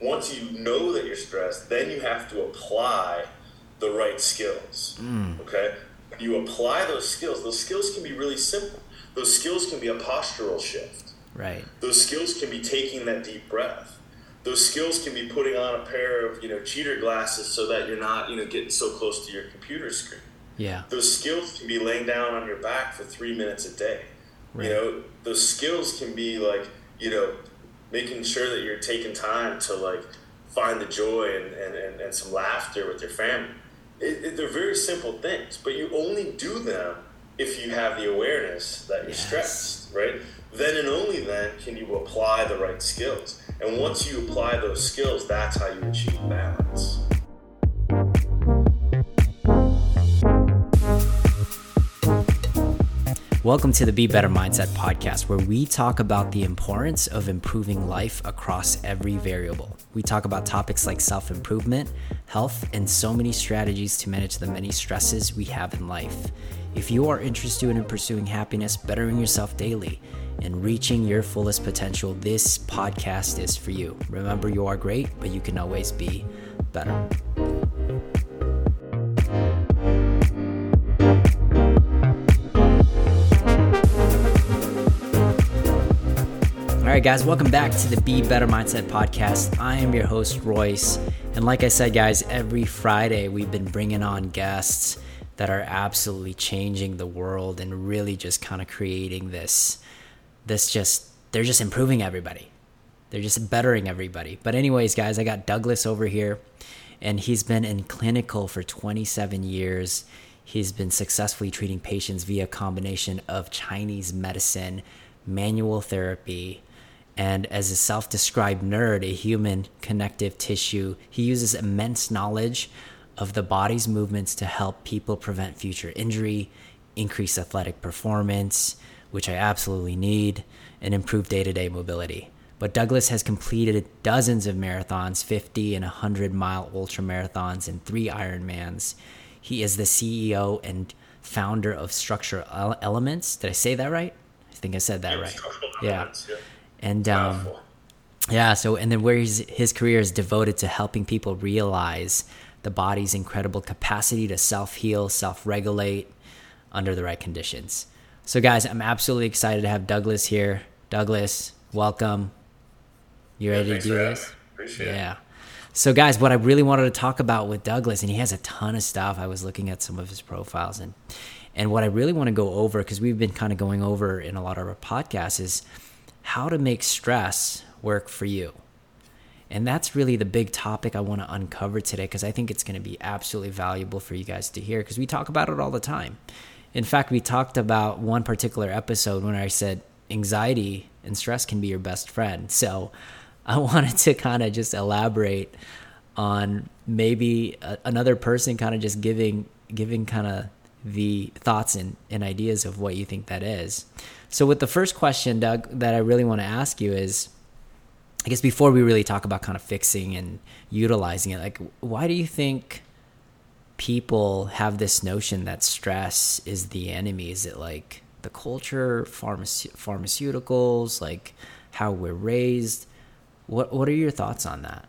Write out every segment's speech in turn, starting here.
once you know that you're stressed, then you have to apply the right skills. Mm. Okay? You apply those skills. Those skills can be really simple. Those skills can be a postural shift. Right. Those skills can be taking that deep breath. Those skills can be putting on a pair of, you know, cheater glasses so that you're not, you know, getting so close to your computer screen. Yeah. Those skills can be laying down on your back for three minutes a day. Right. You know, those skills can be like, you know, making sure that you're taking time to like find the joy and, and, and, and some laughter with your family. It, it, they're very simple things, but you only do them if you have the awareness that you're yes. stressed, right? Then and only then can you apply the right skills. And once you apply those skills, that's how you achieve balance. Welcome to the Be Better Mindset podcast, where we talk about the importance of improving life across every variable. We talk about topics like self improvement, health, and so many strategies to manage the many stresses we have in life. If you are interested in pursuing happiness, bettering yourself daily, and reaching your fullest potential, this podcast is for you. Remember, you are great, but you can always be better. All right, guys, welcome back to the Be Better Mindset podcast. I am your host, Royce. And like I said, guys, every Friday we've been bringing on guests that are absolutely changing the world and really just kind of creating this, this just, they're just improving everybody. They're just bettering everybody. But, anyways, guys, I got Douglas over here, and he's been in clinical for 27 years. He's been successfully treating patients via combination of Chinese medicine, manual therapy, and as a self described nerd, a human connective tissue, he uses immense knowledge of the body's movements to help people prevent future injury, increase athletic performance, which I absolutely need, and improve day to day mobility. But Douglas has completed dozens of marathons, 50 and 100 mile ultra marathons, and three Ironmans. He is the CEO and founder of Structural Elements. Did I say that right? I think I said that yeah, right. Yeah. yeah and um, yeah so and then where his, his career is devoted to helping people realize the body's incredible capacity to self-heal self-regulate under the right conditions. So guys i'm absolutely excited to have douglas here. Douglas welcome. You ready yeah, to do this? yeah. So guys what i really wanted to talk about with douglas and he has a ton of stuff i was looking at some of his profiles and and what i really want to go over because we've been kind of going over in a lot of our podcasts is how to make stress work for you. And that's really the big topic I want to uncover today because I think it's going to be absolutely valuable for you guys to hear because we talk about it all the time. In fact, we talked about one particular episode when I said anxiety and stress can be your best friend. So I wanted to kind of just elaborate on maybe a, another person kind of just giving giving kind of the thoughts and, and ideas of what you think that is. So, with the first question, Doug, that I really want to ask you is I guess before we really talk about kind of fixing and utilizing it, like, why do you think people have this notion that stress is the enemy? Is it like the culture, pharmace- pharmaceuticals, like how we're raised? What, what are your thoughts on that?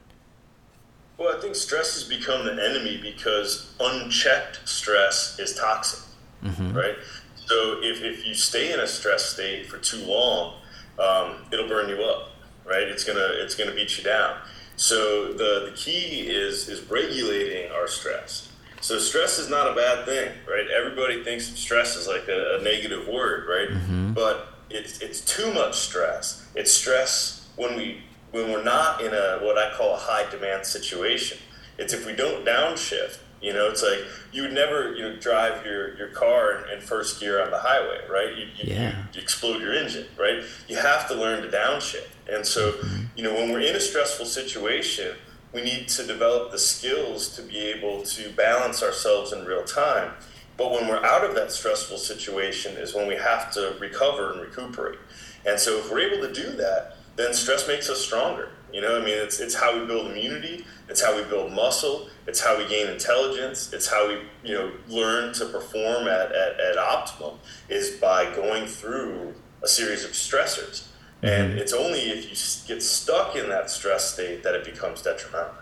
Well, I think stress has become the enemy because unchecked stress is toxic, mm-hmm. right? So if, if you stay in a stress state for too long, um, it'll burn you up, right? It's gonna it's gonna beat you down. So the, the key is is regulating our stress. So stress is not a bad thing, right? Everybody thinks of stress is like a, a negative word, right? Mm-hmm. But it's it's too much stress. It's stress when we when we're not in a what I call a high demand situation. It's if we don't downshift. You know, it's like you would never you know drive your, your car in, in first gear on the highway, right? You, you, yeah. you, explode your engine, right? You have to learn to downshift. And so, mm-hmm. you know, when we're in a stressful situation, we need to develop the skills to be able to balance ourselves in real time. But when we're out of that stressful situation is when we have to recover and recuperate. And so if we're able to do that, then stress makes us stronger. You know, I mean, it's, it's how we build immunity, it's how we build muscle, it's how we gain intelligence, it's how we, you know, learn to perform at, at, at optimum is by going through a series of stressors. And mm-hmm. it's only if you get stuck in that stress state that it becomes detrimental.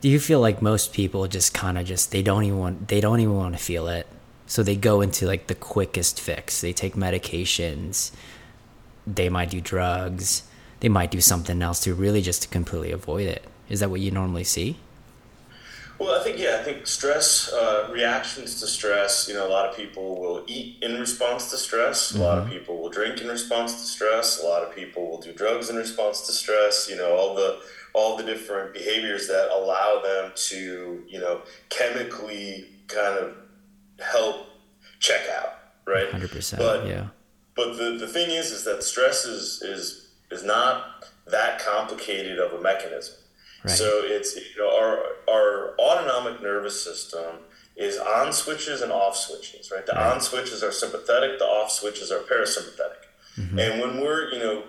Do you feel like most people just kind of just they don't even want they don't even want to feel it, so they go into like the quickest fix. They take medications, they might do drugs, they might do something else to really just to completely avoid it. Is that what you normally see? Well, I think yeah, I think stress uh, reactions to stress. You know, a lot of people will eat in response to stress. Mm-hmm. A lot of mm-hmm. people will drink in response to stress. A lot of people will do drugs in response to stress. You know, all the all the different behaviors that allow them to you know chemically kind of help check out, right? Hundred percent. But yeah. But the, the thing is, is that stress is is is not that complicated of a mechanism. Right. So it's you know our our autonomic nervous system is on switches and off switches, right? The right. on switches are sympathetic, the off switches are parasympathetic. Mm-hmm. And when we're you know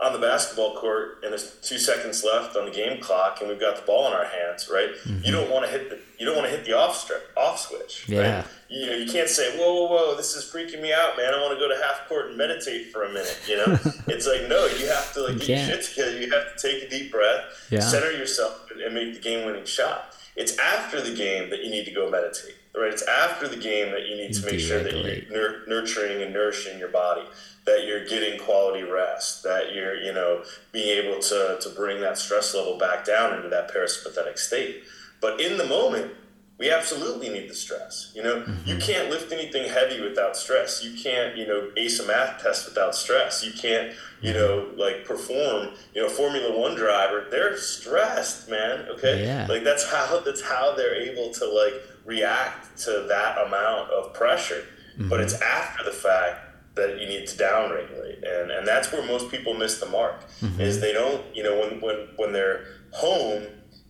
on the basketball court and there's two seconds left on the game clock and we've got the ball in our hands, right? Mm-hmm. You don't want to hit the you don't want to hit the off strip, off switch, yeah. right? You know, you can't say, "Whoa, whoa, whoa, this is freaking me out, man. I want to go to half court and meditate for a minute." You know, it's like no, you have to like get your shit together. You have to take a deep breath, yeah. center yourself, and make the game-winning shot. It's after the game that you need to go meditate, right? It's after the game that you need to make sure that you're nurturing and nourishing your body that you're getting quality rest, that you're, you know, being able to, to bring that stress level back down into that parasympathetic state. But in the moment, we absolutely need the stress. You know, mm-hmm. you can't lift anything heavy without stress. You can't, you know, ace a math test without stress. You can't, you know, like perform, you know, Formula One driver. They're stressed, man. Okay, yeah. like that's how that's how they're able to like react to that amount of pressure. Mm-hmm. But it's after the fact that you need to downregulate. And and that's where most people miss the mark mm-hmm. is they don't you know when when when they're home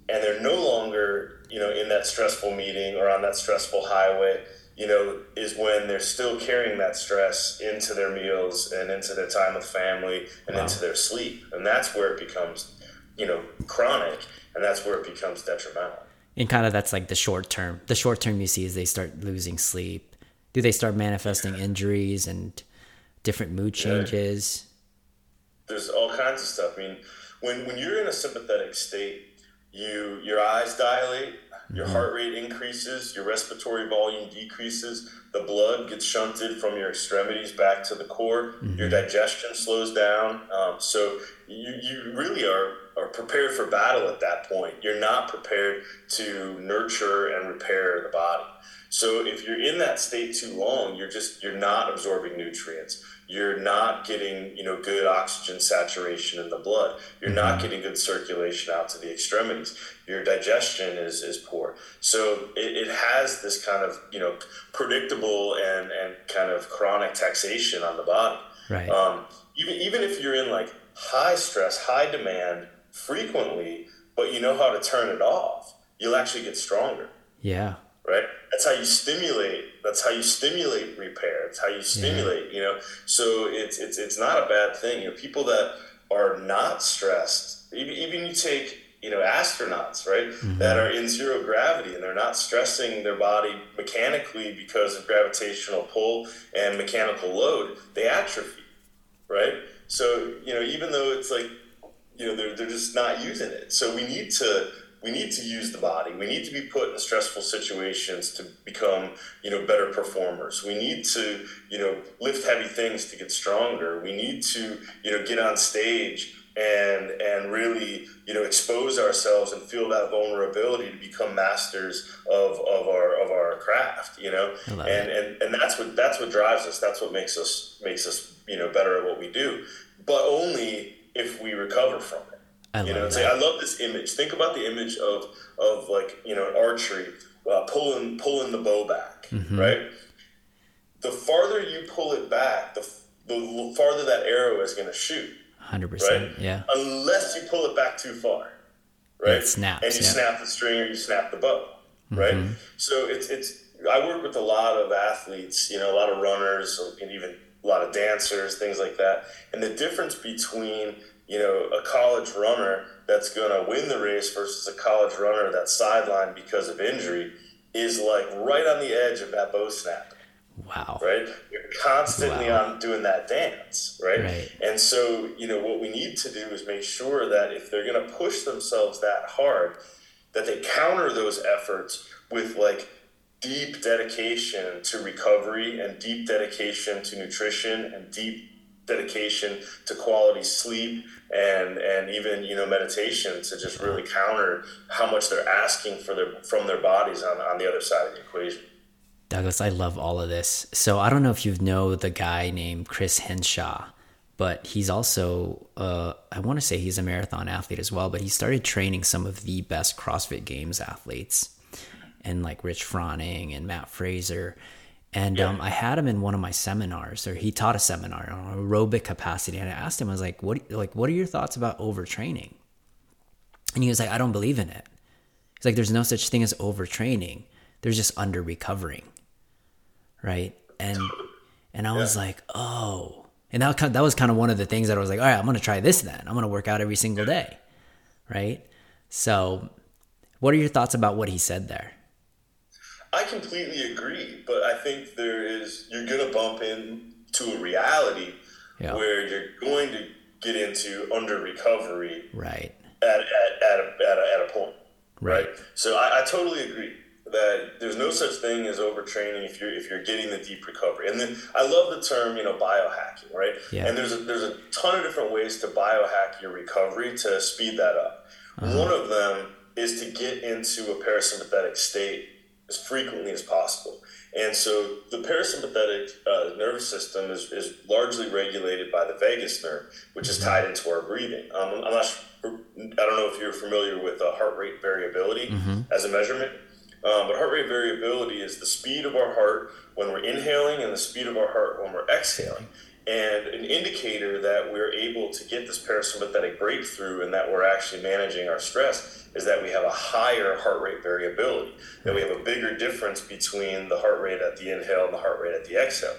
and they're no longer you know in that stressful meeting or on that stressful highway you know is when they're still carrying that stress into their meals and into their time with family and wow. into their sleep. And that's where it becomes you know chronic and that's where it becomes detrimental. And kind of that's like the short term the short term you see is they start losing sleep. Do they start manifesting injuries and different mood changes. Yeah. There's all kinds of stuff. I mean, when when you're in a sympathetic state, you your eyes dilate, your mm-hmm. heart rate increases, your respiratory volume decreases, the blood gets shunted from your extremities back to the core, mm-hmm. your digestion slows down. Um, so you, you really are, are prepared for battle at that point. You're not prepared to nurture and repair the body. So if you're in that state too long, you're just you're not absorbing nutrients. You're not getting you know good oxygen saturation in the blood. You're mm-hmm. not getting good circulation out to the extremities. Your digestion is, is poor. So it, it has this kind of you know predictable and, and kind of chronic taxation on the body. Right. Um, even, even if you're in like high stress high demand frequently but you know how to turn it off you'll actually get stronger. Yeah right? That's how you stimulate that's how you stimulate repair. It's how you stimulate yeah. you know? So it's it's it's not a bad thing. You know people that are not stressed even, even you take you know astronauts right? Mm-hmm. that are in zero gravity and they're not stressing their body mechanically because of gravitational pull and mechanical load they atrophy right? So you know even though it's like you know they're, they're just not using it. So we need to we need to use the body. We need to be put in stressful situations to become, you know, better performers. We need to, you know, lift heavy things to get stronger. We need to, you know, get on stage and and really, you know, expose ourselves and feel that vulnerability to become masters of, of our of our craft, you know. And, and and that's what that's what drives us. That's what makes us makes us, you know, better at what we do. But only if we recover from it. I you know, say, I love this image. Think about the image of of like you know archery, uh, pulling pulling the bow back, mm-hmm. right? The farther you pull it back, the the farther that arrow is going to shoot. Hundred percent, yeah. Unless you pull it back too far, right? It snaps, and you yeah. snap the string or you snap the bow, right? Mm-hmm. So it's it's. I work with a lot of athletes, you know, a lot of runners, and even a lot of dancers, things like that. And the difference between you know, a college runner that's going to win the race versus a college runner that's sidelined because of injury is like right on the edge of that bow snap. Wow. Right? You're constantly Wow. on doing that dance, right? Right. And so, you know, what we need to do is make sure that if they're going to push themselves that hard, that they counter those efforts with like deep dedication to recovery and deep dedication to nutrition and deep dedication to quality sleep and and even you know meditation to just really counter how much they're asking for their from their bodies on, on the other side of the equation Douglas, I love all of this. So I don't know if you know the guy named Chris Hinshaw, but he's also uh, I want to say he's a marathon athlete as well. But he started training some of the best CrossFit Games athletes, and like Rich Froning and Matt Fraser. And um, I had him in one of my seminars, or he taught a seminar on aerobic capacity. And I asked him, I was like, "What like what are your thoughts about overtraining?" And he was like, "I don't believe in it." He's like, "There's no such thing as overtraining. There's just under recovering." right? And and I was like, oh, and that kind that was kind of one of the things that I was like, all right, I'm gonna try this then. I'm gonna work out every single day, right? So, what are your thoughts about what he said there? I completely agree, but I think there is you're gonna bump into a reality Yeah. where you're going to get into under recovery Right, at, at, at, a, at, a, at a point, Right. right? So I, I totally agree that there's no such thing as overtraining if you're if you're getting the deep recovery. And then I love the term, you know, biohacking, right? Yeah. And there's a, there's a ton of different ways to biohack your recovery to speed that up. Uh-huh. One of them is to get into a parasympathetic state as frequently as possible. And so the parasympathetic uh, nervous system is, is largely regulated by the vagus nerve, which is tied into our breathing. Um, I'm not sure, I don't know if you're familiar with uh, heart rate variability as a measurement, um, but heart rate variability is the speed of our heart when we're inhaling and the speed of our heart when we're exhaling. And an indicator that we're able to get this parasympathetic breakthrough and that we're actually managing our stress is that we have a higher heart rate variability, that we have a bigger difference between the heart rate at the inhale and the heart rate at the exhale.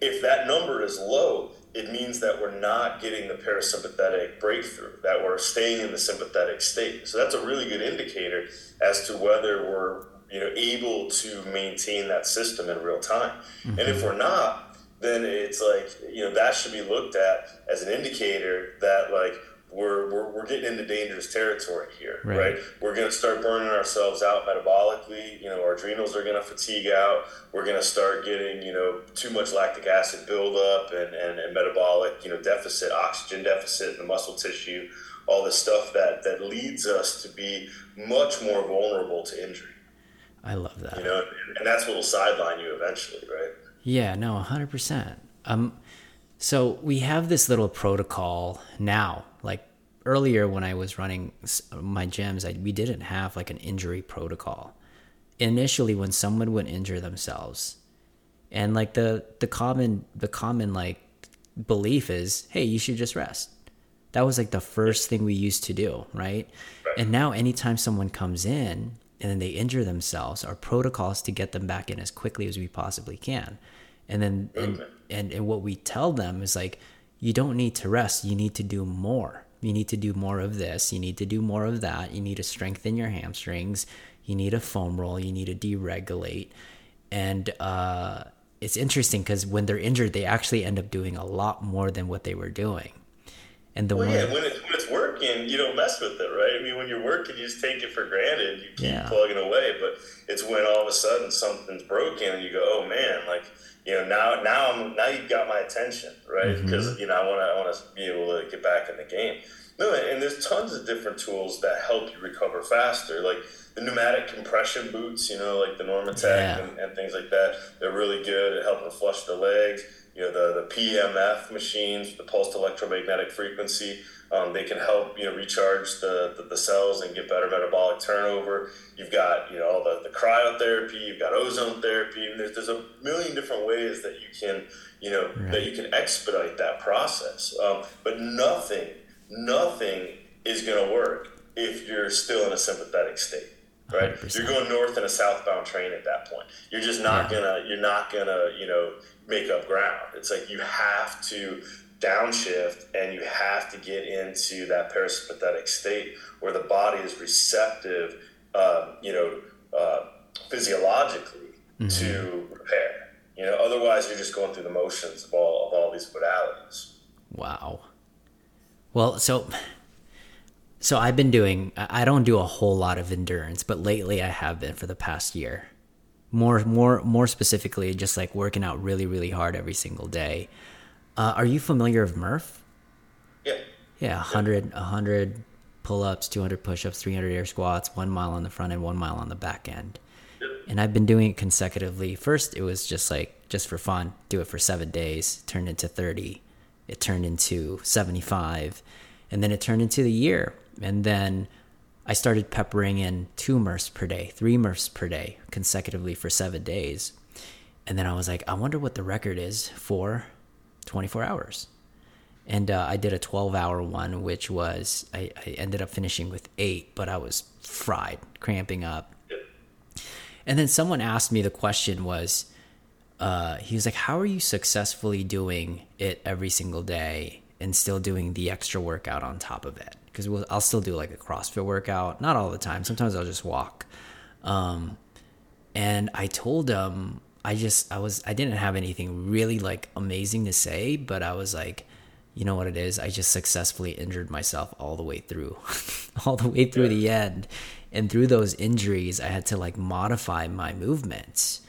If that number is low, it means that we're not getting the parasympathetic breakthrough, that we're staying in the sympathetic state. So that's a really good indicator as to whether we're you know able to maintain that system in real time. And if mm-hmm. we're not, then it's like you know that should be looked at as an indicator that like we're, we're, we're getting into dangerous territory here Right. right, we're going to start burning ourselves out metabolically you know our adrenals are going to fatigue out we're going to start getting you know too much lactic acid buildup and, and, and metabolic you know deficit oxygen deficit in the muscle tissue all this stuff that that leads us to be much more vulnerable to injury I love that. you know and that's what will sideline you eventually right Yeah, no, hundred percent. Um, so we have this little protocol now. Like earlier, when I was running my gyms, I, we didn't have like an injury protocol. Initially, when someone would injure themselves, and like the the common the common like belief is, hey, you should just rest. That was like the first thing we used to do, right? And now, anytime someone comes in and then they injure themselves, our protocol is to get them back in as quickly as we possibly can. And then, and, and, and what we tell them is like, you don't need to rest, you need to do more. You need to do more of this, you need to do more of that, you need to strengthen your hamstrings, you need a foam roll, you need to deregulate. And, uh, it's interesting because when they're injured, they actually end up doing a lot more than what they were doing. And the Well, yeah, when, it, when it's working, you don't mess with it, right? I mean, when you're working, you just take it for granted. You keep Yeah. plugging away. But it's when all of a sudden something's broken and you go, oh man, like you know, now now I'm now you've got my attention, right? Mm-hmm. Because you know I want to I want to be able to get back in the game. No, and there's tons of different tools that help you recover faster, like the pneumatic compression boots, you know, like the Normatec Yeah. and, and things like that. They're really good at helping flush the legs. You know, the, the PMF machines, the pulsed electromagnetic frequency, um, they can help, you know, recharge the, the, the cells and get better metabolic turnover. You've got, you know, all the, the cryotherapy, you've got ozone therapy. There's, there's a million different ways that you can, you know, that you can expedite that process. Um, but nothing, nothing is going to work if you're still in a sympathetic state right? 100%. You're going north in a southbound train at that point. You're just not Yeah. gonna you're not gonna you know make up ground. It's like you have to downshift and you have to get into that parasympathetic state where the body is receptive, um, you know, uh, physiologically to repair. You know, otherwise you're just going through the motions of all of all these modalities. Wow. Well, so so I've been doing I don't do a whole lot of endurance, but lately I have been for the past year. More more more specifically just like working out really really hard every single day. Uh, are you familiar with Murph? Yeah. Yeah, 100 100 pull-ups, 200 push-ups, 300 air squats, 1 mile on the front end, 1 mile on the back end. And I've been doing it consecutively. First, it was just like just for fun, do it for 7 days, turned into 30 it turned into 75 and then it turned into the year and then i started peppering in two murphs per day three murphs per day consecutively for seven days and then i was like i wonder what the record is for 24 hours and uh, i did a 12 hour one which was I, I ended up finishing with eight but i was fried cramping up and then someone asked me the question was uh, he was like, "How are you successfully doing it every single day and still doing the extra workout on top of it?" Because we'll, I'll still do like a CrossFit workout, not all the time. Sometimes I'll just walk. Um, and I told him I just I was I didn't have anything really like amazing to say, but I was like, you know what it is? I just successfully injured myself all the way through, all the way through yeah. the end, and through those injuries, I had to like modify my movements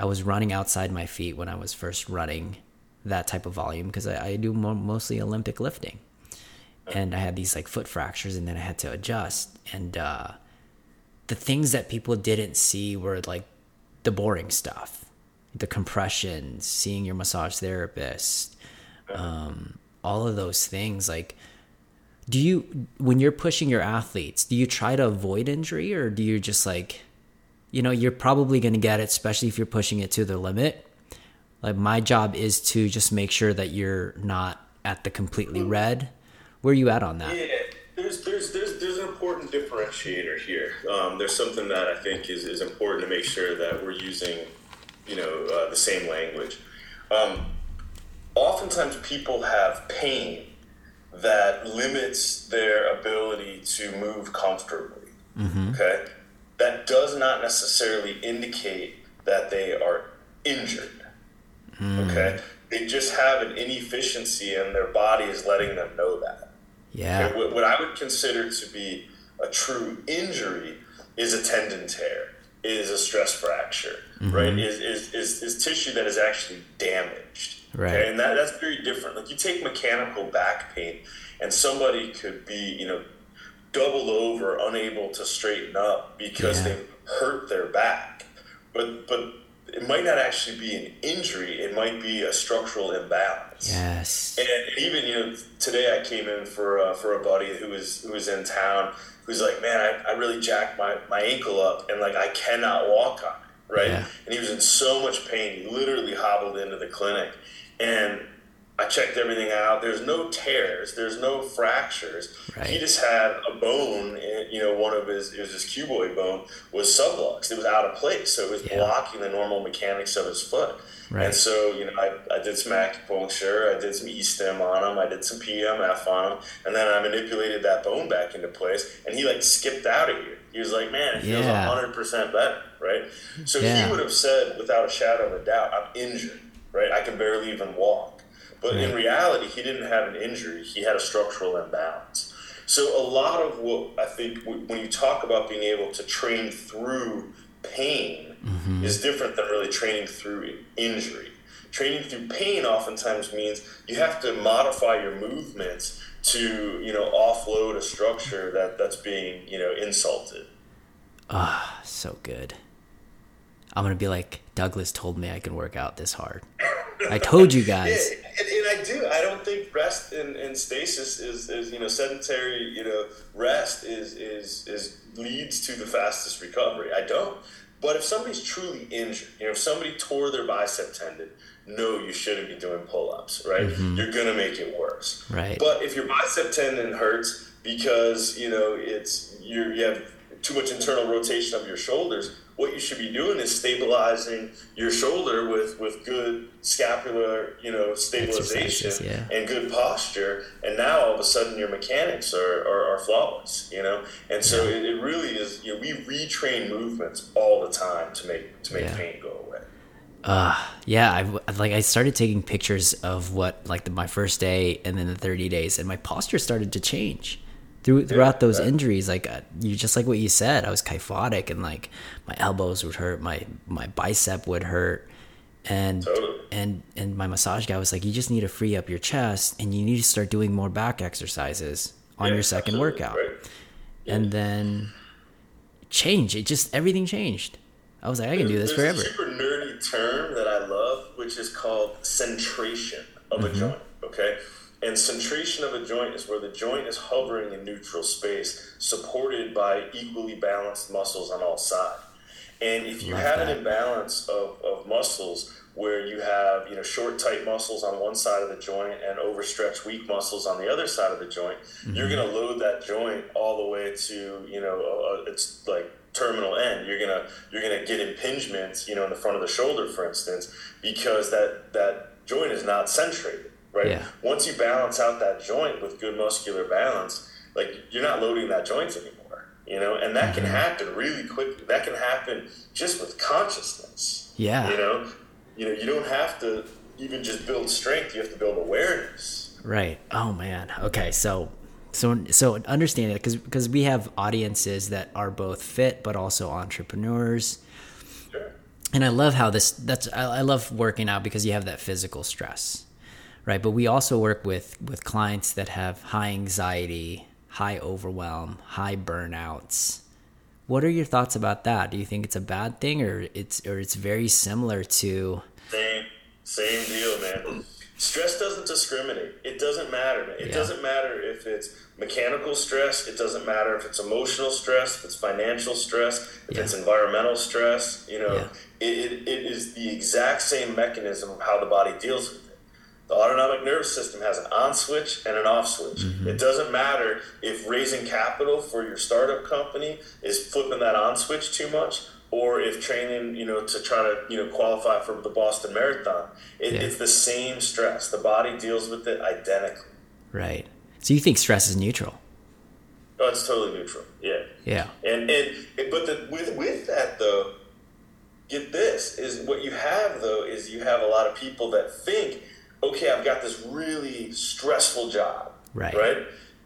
I was running outside my feet when I was first running that type of volume because I, I, do more, mostly Olympic lifting. And I had these like foot fractures and then I had to adjust. And uh, the things that people didn't see were like the boring stuff the compressions, seeing your massage therapist, um, all of those things. Like, do you, when you're pushing your athletes, do you try to avoid injury or do you just like, you know, you're probably going to get it, especially if you're pushing it to the limit. Like my job is to just make sure that you're not at the completely red. Where are you at on that? Yeah, there's there's there's there's an important differentiator here. Um, there's something that I think is, is important to make sure that we're using, you know, uh, the same language. Um, oftentimes, people have pain that limits their ability to move comfortably. Mm-hmm. Okay, that does not necessarily indicate that they are injured. Mm. Okay? They just have an inefficiency and their body is letting them know that. Yeah. Okay? What, what I would consider to be a true injury is a tendon tear, is a stress fracture, mm-hmm. right? Is, is, is, is tissue that is actually damaged. Right. Okay? And that, that's very different. Like you take mechanical back pain and somebody could be, you know, doubled over, unable to straighten up because yeah. they hurt their back. But but it might not actually be an injury; it might be a structural imbalance. Yes. And even you know, today I came in for uh, for a buddy who was who was in town. Who's like, man, I, I really jacked my, my ankle up and like I cannot walk on it, right? Yeah. And he was in so much pain, he literally hobbled into the clinic. And I checked everything out. There's no tears. There's no fractures. Right. He just had a bone. Eh, you know, one of his it was his cuboid bone was subluxed. It was out of place, so it was yeah. blocking the normal mechanics of his foot. Right. And so, you know, I, I did some acupuncture, I did some E-stim on him, I did some PMF on him, and then I manipulated that bone back into place, and he like skipped out of here. He was like, man, it feels yeah. 100% better, right? So yeah. he would have said, without a shadow of a doubt, I'm injured, right? I can barely even walk. But in reality, he didn't have an injury, he had a structural imbalance. So, a lot of what I think when you talk about being able to train through pain mm-hmm. is different than really training through injury. Training through pain oftentimes means you have to modify your movements to, you know, offload a structure that, that's being, you know, insulted. Ah, so good. I'm gonna be like Douglas told me I can work out this hard. I told you guys. yeah, and, and, I do. I don't think rest and, and stasis is, is you know sedentary you know rest is is is leads to the fastest recovery. I don't. But if somebody's truly injured, you know, if somebody tore their bicep tendon, no, you shouldn't be doing pull-ups, right? Mm-hmm. You're gonna make it worse. Right. But if your bicep tendon hurts because you know it's you you have too much internal rotation of your shoulders, what you should be doing is stabilizing your shoulder with, with good scapular, you know, stabilization yeah. and good posture. And now all of a sudden your mechanics are, are, are flawless, you know? And so yeah. it, it, really is, you know, we retrain movements all the time to make, to make yeah. pain go away. Uh, yeah, I like I started taking pictures of what like the, my first day and then the 30 days and my posture started to change through throughout yeah, those right. injuries like uh, you just like what you said I was kyphotic and like my elbows would hurt my my bicep would hurt and totally. and and my massage guy was like you just need to free up your chest and you need to start doing more back exercises on yeah, your second workout right. yeah. and then change it just everything changed I was like, I can do this There's forever. a super nerdy term that I love, which is called centration of mm-hmm. a joint. Okay. And centration of a joint is where the joint is hovering in neutral space, supported by equally balanced muscles on all sides. And if you Love have that. an imbalance of, of muscles where you have you know short tight muscles on one side of the joint and overstretched weak muscles on the other side of the joint, mm-hmm. you're going to load that joint all the way to you know uh, it's like terminal end. You're gonna you're gonna get impingements, you know, in the front of the shoulder, for instance, because that that joint is not centrated, right? Yeah. Once you balance out that joint with good muscular balance, like you're not loading that joint anymore, you know, and that mm-hmm. can happen really quickly. That can happen just with consciousness. Yeah. You know, you know, you don't have to even just build strength. You have to build awareness. Right. Oh man. Okay. So so so understand it because because we have audiences that are both fit but also entrepreneurs sure. and i love how this that's I, I love working out because you have that physical stress right but we also work with with clients that have high anxiety high overwhelm high burnouts what are your thoughts about that do you think it's a bad thing or it's or it's very similar to same same deal man stress doesn't discriminate. It doesn't matter. It yeah. doesn't matter if it's mechanical stress. It doesn't matter if it's emotional stress, if it's financial stress, if yeah. it's environmental stress. You know, yeah. it, it, it is the exact same mechanism of how the body deals with it. The autonomic nervous system has an on switch and an off switch. Mm-hmm. It doesn't matter if raising capital for your startup company is flipping that on switch too much or if training, you know, to try to, you know, qualify for the Boston Marathon. It, yeah. It's the same stress. The body deals with it identically. Right. So you think stress is neutral? Oh, it's totally neutral. Yeah. Yeah. And and but the, with with that though, get this is what you have though is you have a lot of people that think, okay, I've got this really stressful job. Right. Right.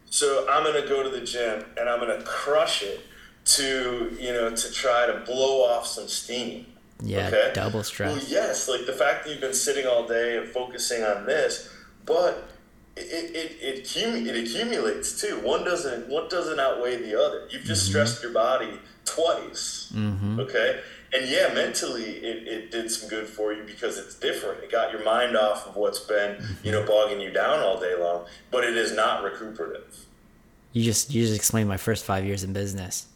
So I'm gonna go to the gym and I'm gonna crush it to you know to try to blow off some steam. Yeah, okay? double stress. Well, yes, like the fact that you've been sitting all day and focusing on this, but it it, it, it accumulates too. One doesn't one doesn't outweigh the other. You've just mm-hmm. stressed your body twice. Mm-hmm. Okay. And yeah, mentally it, it did some good for you because it's different. It got your mind off of what's been, you know, bogging you down all day long, but it is not recuperative. You just you just explained my first five years in business.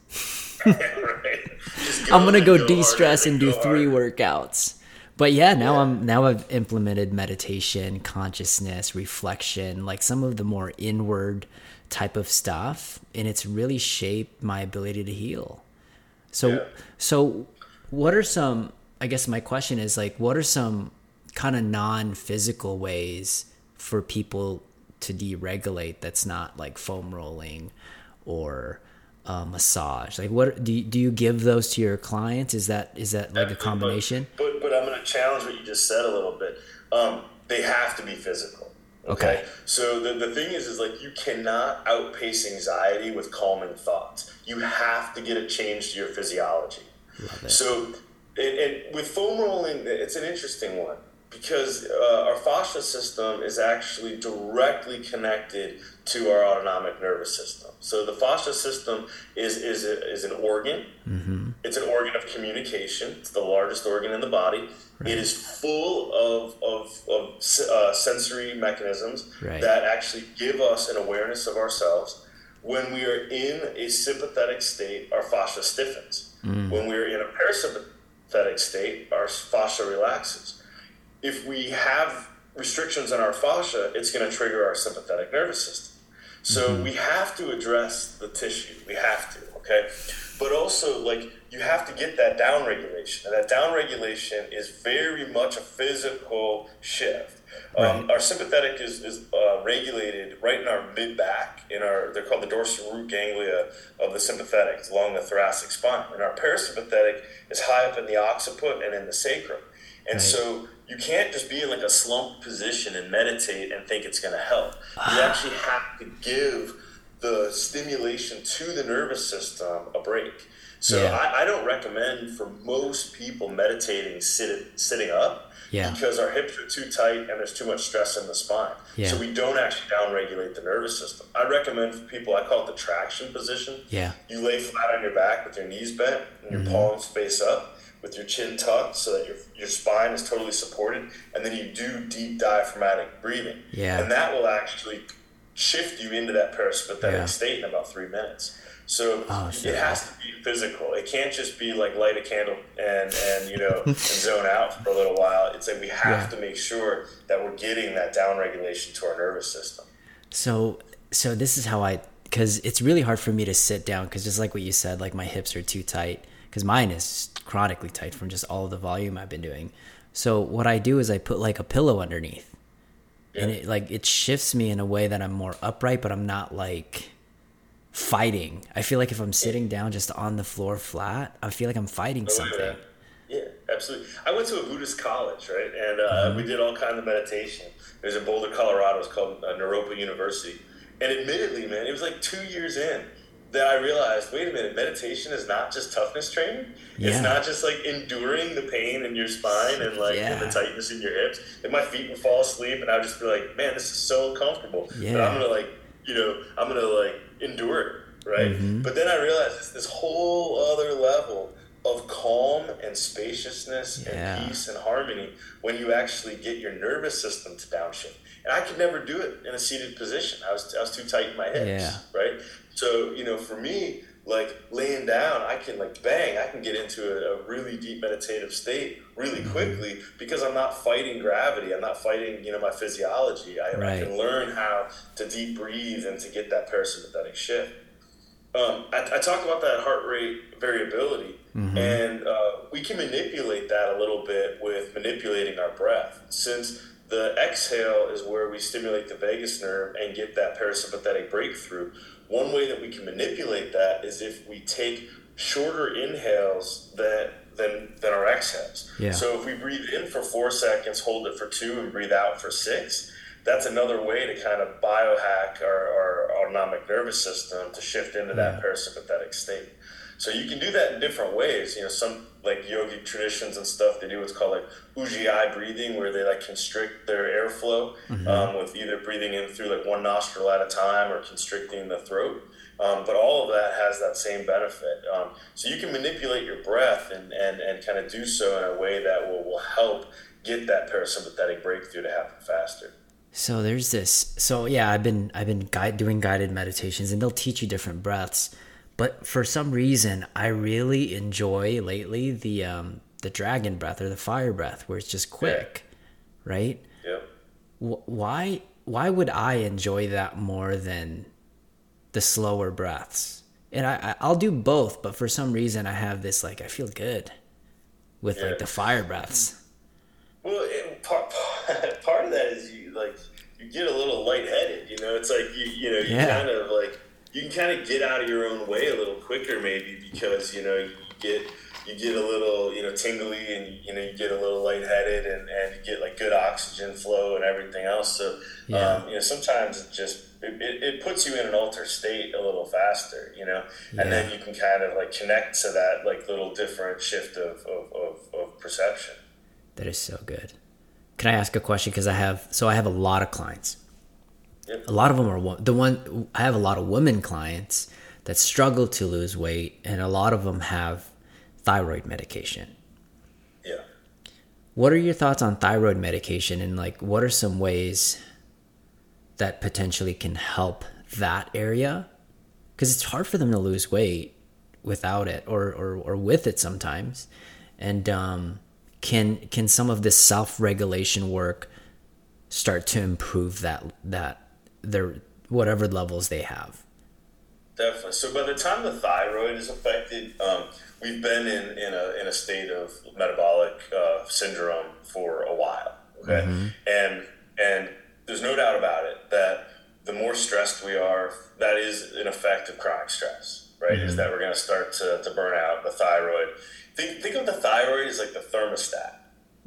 I'm gonna go, go de-stress and do three workouts. But yeah, now yeah. I'm now I've implemented meditation, consciousness, reflection, like some of the more inward type of stuff, and it's really shaped my ability to heal. So yeah. so what are some I guess my question is like what are some kind of non-physical ways for people to deregulate that's not like foam rolling or uh, massage? Like, what do you, do you give those to your clients? Is that is that like a combination? But, but, but I'm going to challenge what you just said a little bit. Um, they have to be physical. Okay? okay. So the, the thing is, is like you cannot outpace anxiety with calming thoughts. You have to get a change to your physiology. So, it, it, with foam rolling, it's an interesting one because uh, our fascia system is actually directly connected to our autonomic nervous system. So the fascia system is is, a, is an organ. Mm-hmm. It's an organ of communication. It's the largest organ in the body. Right. It is full of of, of uh, sensory mechanisms right. that actually give us an awareness of ourselves. When we are in a sympathetic state, our fascia stiffens. Mm. When we are in a parasympathetic state, our fascia relaxes. If we have restrictions on our fascia, it's going to trigger our sympathetic nervous system. So mm-hmm. we have to address the tissue. We have to, okay? But also, like, you have to get that down regulation. And that down regulation is very much a physical shift. Um, right. Our sympathetic is, is uh, regulated right in our mid back, in our they're called the dorsal root ganglia of the sympathetic, it's along the thoracic spine. And our parasympathetic is high up in the occiput and in the sacrum. And right. so you can't just be in like a slump position and meditate and think it's going to help. You actually have to give the stimulation to the nervous system a break. So yeah. I, I, don't recommend for most people meditating sit, sitting up yeah. because our hips are too tight and there's too much stress in the spine. Yeah. So we don't actually downregulate the nervous system. I recommend for people, I call it the traction position. Yeah. You lay flat on your back with your knees bent and your mm-hmm. palms face up with your chin tucked so that your, your spine is totally supported. And then you do deep diaphragmatic breathing. Yeah. And that will actually shift you into that parasympathetic yeah. state in about three minutes. So oh, it has to be physical. It can't just be like light a candle and and you know and zone out for a little while. It's like we have yeah. to make sure that we're getting that down regulation to our nervous system. So so this is how I because it's really hard for me to sit down because just like what you said, like my hips are too tight because mine is chronically tight from just all the volume I've been doing. So what I do is I put like a pillow underneath, yeah. and it like it shifts me in a way that I'm more upright, but I'm not like fighting. I feel like if I'm sitting down just on the floor flat, I feel like I'm fighting oh, something. Yeah. yeah. absolutely. I went to a Buddhist college, right? And uh, mm-hmm. we did all kinds of meditation. There's a Boulder, Colorado. It's called uh, Naropa University. And admittedly, man, it was like two years in that I realized, wait a minute, meditation is not just toughness training. Yeah. It's not just like enduring the pain in your spine and like yeah. and the tightness in your hips. And my feet would fall asleep, and I would just be like, man, this is so uncomfortable. Yeah. But I'm gonna like, you know, I'm gonna like endure it, right? Mm-hmm. But then I realized it's this whole other level of calm and spaciousness yeah. and peace and harmony when you actually get your nervous system to downshift. And I could never do it in a seated position. I was I was too tight in my hips, yeah. right? So you know, for me, like laying down, I can like bang, I can get into a, a really deep meditative state really mm-hmm. quickly because I'm not fighting gravity. I'm not fighting, you know, my physiology. I, right. I can learn how to deep breathe and to get that parasympathetic shift. Um, I, I, talked about that heart rate variability, mm-hmm. and uh, we can manipulate that a little bit with manipulating our breath. Since the exhale is where we stimulate the vagus nerve and get that parasympathetic breakthrough, one way that we can manipulate that is if we take shorter inhales that than than our exhales. Yeah. So if we breathe in for four seconds, hold it for two, and breathe out for six, that's another way to kind of biohack our, our autonomic nervous system to shift into yeah. that parasympathetic state. So you can do that in different ways. You know, some like yogic traditions and stuff, they do what's called like ujjayi breathing, where they like constrict their airflow mm-hmm. um, with either breathing in through like one nostril at a time or constricting the throat. Um, but all of that has that same benefit. Um, so you can manipulate your breath and, and, and kind of do so in a way that will, will help get that parasympathetic breakthrough to happen faster. So there's this. So yeah, I've been I've been guide, doing guided meditations, and they'll teach you different breaths. But for some reason, I really enjoy lately the um, the dragon breath or the fire breath, where it's just quick, yeah. right? Yeah. Why why would I enjoy that more than the slower breaths? And I I'll do both, but for some reason I have this like I feel good with yeah. like the fire breaths. Well, it, part part of that is you like you get a little lightheaded. You know, it's like you you know you yeah. kind of like you can kind of get out of your own way a little quicker maybe because you know you get you get a little you know tingly and you know you get a little lightheaded and, and you get like good oxygen flow and everything else. So yeah. um, you know sometimes it just it, it, puts you in an altered state a little faster you know? Yeah. and then you can kind of like connect to that like little different shift of, of, of, of perception. That is so good. Can i ask a question? Because i have so i have a lot of clients a lot of them are the one I have a lot of women clients that struggle to lose weight, and a lot of them have thyroid medication. Yeah. What are your thoughts on thyroid medication, and like, what are some ways that potentially can help that area? Because it's hard for them to lose weight without it, or or, or with it sometimes, and um, can can some of this self regulation work start to improve that that their whatever levels they have. Definitely. So by the time the thyroid is affected, um, we've been in, in a in a state of metabolic uh, syndrome for a while. Okay, mm-hmm. and and there's no doubt about it that the more stressed we are, that is an effect of chronic stress. Right? Mm-hmm. Is that we're going to start to, to burn out the thyroid. Think think of the thyroid as like the thermostat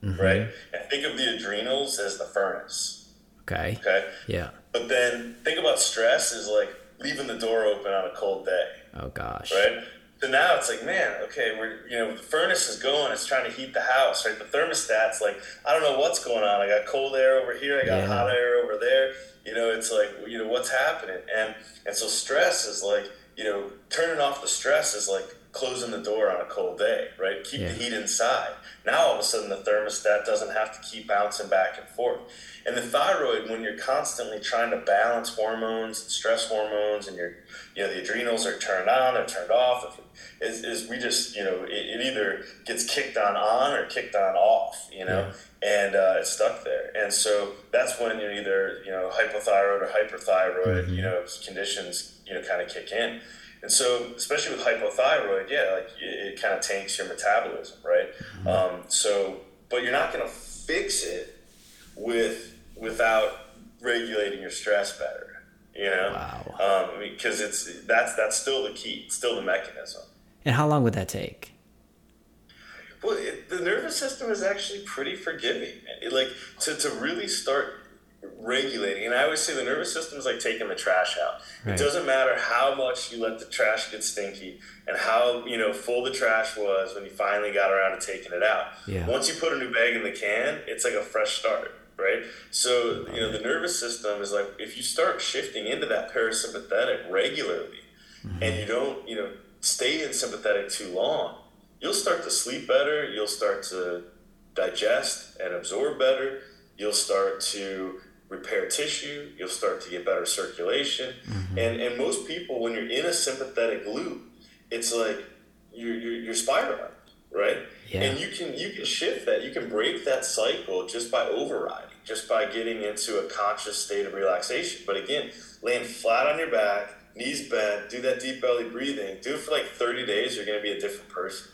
mm-hmm. right? And think of the adrenals as the furnace. Okay. Okay. Yeah. But then think about stress is like leaving the door open on a cold day. Oh gosh. Right. So now it's like, man, okay, we're you know the furnace is going, it's trying to heat the house, right? The thermostat's like, I don't know what's going on. I got cold air over here, I got yeah. hot air over there. You know, it's like, you know, what's happening? And and so stress is like, you know, turning off the stress is like closing the door on a cold day, right? Keep yeah. the heat inside. Now all of a sudden the thermostat doesn't have to keep bouncing back and forth. And the thyroid, when you're constantly trying to balance hormones, stress hormones, and your, you know, the adrenals are turned on or turned off, is, is we just, you know, it, it, either gets kicked on on or kicked on off, you know, yeah. and uh, it's stuck there. And so that's when you're either, you know, hypothyroid or hyperthyroid, mm-hmm. you know, conditions, you know, kind of kick in. And so, especially with hypothyroid, yeah, like it, it kind of tanks your metabolism, right? Mm-hmm. Um, so, but you're not going to fix it with without regulating your stress better. You know, wow. um, because it's that's that's still the key, it's still the mechanism. And how long would that take? Well, it, the nervous system is actually pretty forgiving. It, like to, to really start regulating. And I always say the nervous system is like taking the trash out. Right. It doesn't matter how much you let the trash get stinky and how you know full the trash was when you finally got around to taking it out. Yeah. Once you put a new bag in the can, it's like a fresh start, right? So you know the nervous system is like if you start shifting into that parasympathetic regularly, mm-hmm. and you don't you know stay in sympathetic too long, you'll start to sleep better. You'll start to digest and absorb better. You'll start to repair tissue, you'll start to get better circulation. Mm-hmm. And, and most people, when you're in a sympathetic loop, it's like you're, you're, you're spiraling, right? Yeah. And you can, you can shift that. You can break that cycle just by overriding, just by getting into a conscious state of relaxation. But again, laying flat on your back, knees bent, do that deep belly breathing, do it for like 30 days, you're going to be a different person.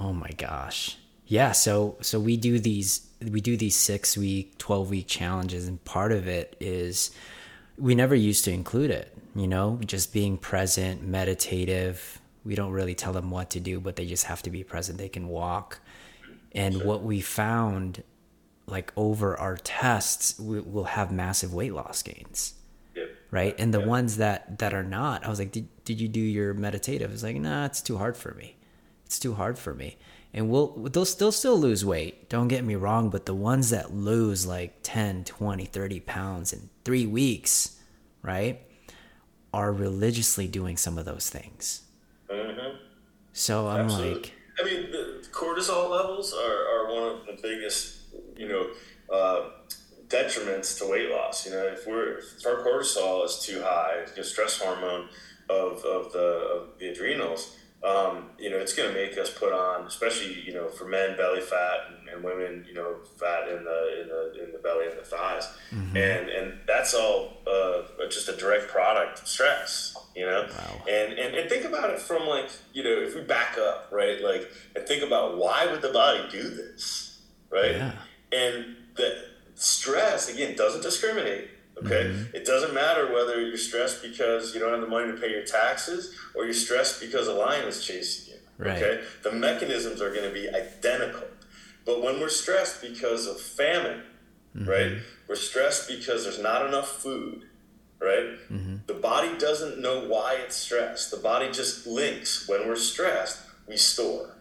Oh my gosh. Yeah. So, so we do these we do these six week, 12 week challenges, and part of it is we never used to include it, you know, just being present, meditative. We don't really tell them what to do, but they just have to be present. They can walk. And sure. what we found, like over our tests, we will have massive weight loss gains. Right. And the ones that, that are not, I was like, did, did you do your meditative? It's like, nah, it's too hard for me. It's too hard for me and we'll they'll still still lose weight don't get me wrong but the ones that lose like 10 20 30 pounds in three weeks right are religiously doing some of those things mm-hmm. so i'm Absolutely. like i mean the cortisol levels are, are one of the biggest you know uh, detriments to weight loss you know if we're if our cortisol is too high you know, stress hormone of, of the of the adrenals um, you know, it's going to make us put on, especially you know, for men, belly fat, and, and, women, you know, fat in the in the in the belly and the thighs, mm-hmm. and and that's all uh, just a direct product of stress. You know, wow. and, and and think about it from like you know, if we back up, right, like, and think about why would the body do this, right, yeah. and the stress again doesn't discriminate Okay, mm-hmm. it doesn't matter whether you're stressed because you don't have the money to pay your taxes or you're stressed because a lion is chasing you. Right. Okay, the mechanisms are going to be identical. But when we're stressed because of famine, mm-hmm. right? We're stressed because there's not enough food, right? Mm-hmm. The body doesn't know why it's stressed. The body just links. When we're stressed, we store.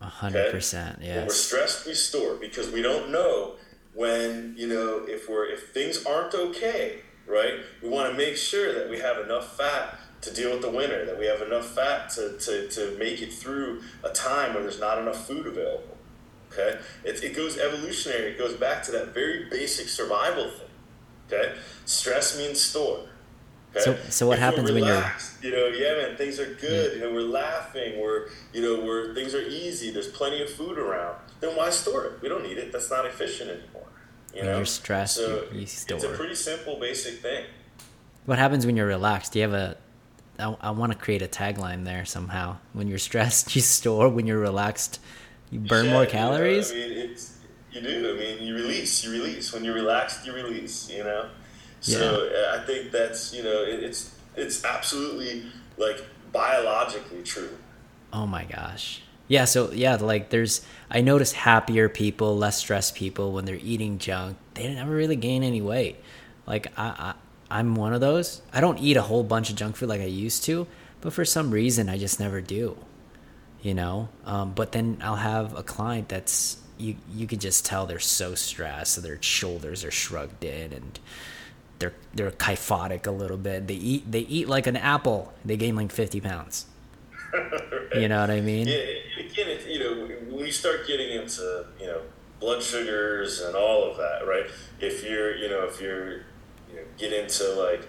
A hundred percent, yes. When we're stressed, we store because we don't know when you know if we're if things aren't okay right we want to make sure that we have enough fat to deal with the winter that we have enough fat to, to, to make it through a time where there's not enough food available okay it, it goes evolutionary it goes back to that very basic survival thing okay stress means store Okay? So, so what if happens when you're you know yeah man things are good yeah. you know we're laughing we're you know we're things are easy there's plenty of food around then why store it we don't need it that's not efficient anymore you when know? you're stressed, so you, you store. It's a pretty simple, basic thing. What happens when you're relaxed? Do you have a? I, I want to create a tagline there somehow. When you're stressed, you store. When you're relaxed, you burn yeah, more calories. You know, I mean, it's you do. I mean, you release. You release. When you're relaxed, you release. You know. So yeah. I think that's you know it, it's it's absolutely like biologically true. Oh my gosh. Yeah, so yeah, like there's I notice happier people, less stressed people when they're eating junk. They never really gain any weight. Like I, I I'm one of those. I don't eat a whole bunch of junk food like I used to, but for some reason I just never do. You know, um, but then I'll have a client that's you you can just tell they're so stressed, so their shoulders are shrugged in and they're they're kyphotic a little bit. They eat they eat like an apple. They gain like fifty pounds. Right. You know what I mean? Yeah. Again, it's, you know, when you start getting into you know blood sugars and all of that, right? If you're you know if you're you know get into like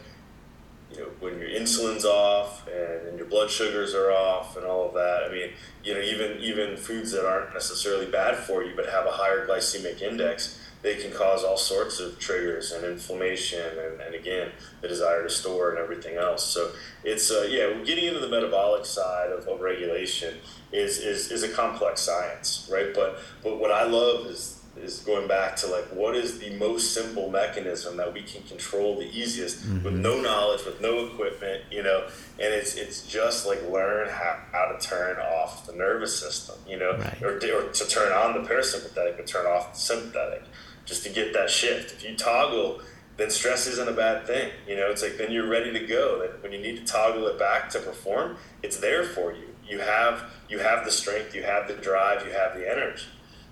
you know when your insulin's off and your blood sugars are off and all of that. I mean, you know, even even foods that aren't necessarily bad for you but have a higher glycemic index they can cause all sorts of triggers and inflammation and, and again the desire to store and everything else. So it's uh, yeah getting into the metabolic side of, of regulation is, is is a complex science right? But but what i love is is going back to like what is the most simple mechanism that we can control the easiest mm-hmm. with no knowledge with no equipment you know? And it's it's just like learn how, how to turn off the nervous system you know? Right. or, or to turn on the parasympathetic and turn off the sympathetic just to get that shift. If you toggle, then stress isn't a bad thing. You know, it's like then you're ready to go. That when you need to toggle it back to perform, it's there for you. You have you have the strength, you have the drive, you have the energy.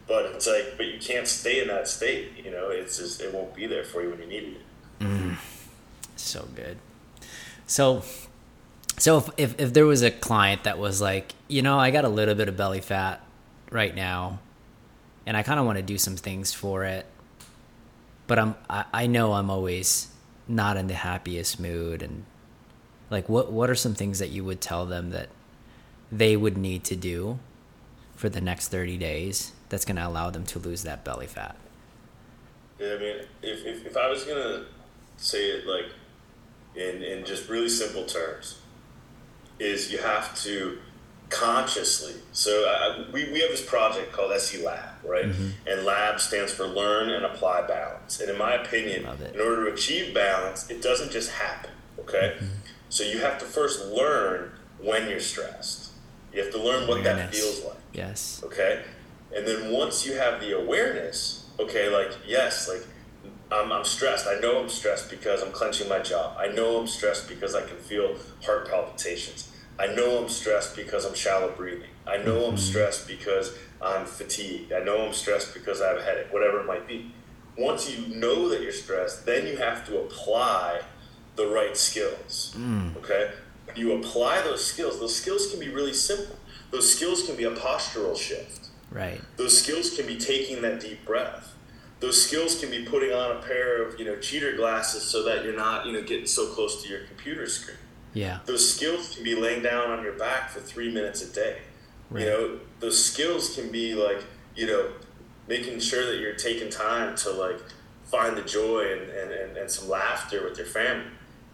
But it's like, but you can't stay in that state. You know, it's just it won't be there for you when you need it. Mm, so good. So, so if, if if there was a client that was like, you know, I got a little bit of belly fat right now, and I kind of want to do some things for it but I'm I, I know I'm always not in the happiest mood and like what what are some things that you would tell them that they would need to do for the next 30 days that's going to allow them to lose that belly fat? Yeah i mean if, if, if i was going to say it like in in just really simple terms is you have to consciously. So uh, we, we have this project called SE Lab, right? Mm-hmm. And Lab stands for Learn and Apply Balance. And in my opinion, in order to achieve balance, it doesn't just happen, okay? Mm-hmm. So you have to first learn when you're stressed. You have to learn what awareness. that feels like. Yes. Okay? And then once you have the awareness, okay, like, yes, like, I'm, I'm stressed. I know I'm stressed because I'm clenching my jaw. I know I'm stressed because I can feel heart palpitations. I know I'm stressed because I'm shallow breathing. I know I'm mm-hmm. stressed because I'm fatigued. I know I'm stressed because I have a headache, whatever it might be. Once you know that you're stressed, then you have to apply the right skills. Mm. Okay? You apply those skills. Those skills can be really simple. Those skills can be a postural shift. Right. Those skills can be taking that deep breath. Those skills can be putting on a pair of, you know, cheater glasses so that you're not, you know, getting so close to your computer screen yeah. Those skills can be laying down on your back for three minutes a day. Right. You know, those skills can be like, you know, making sure that you're taking time to like find the joy and, and, and, and some laughter with your family.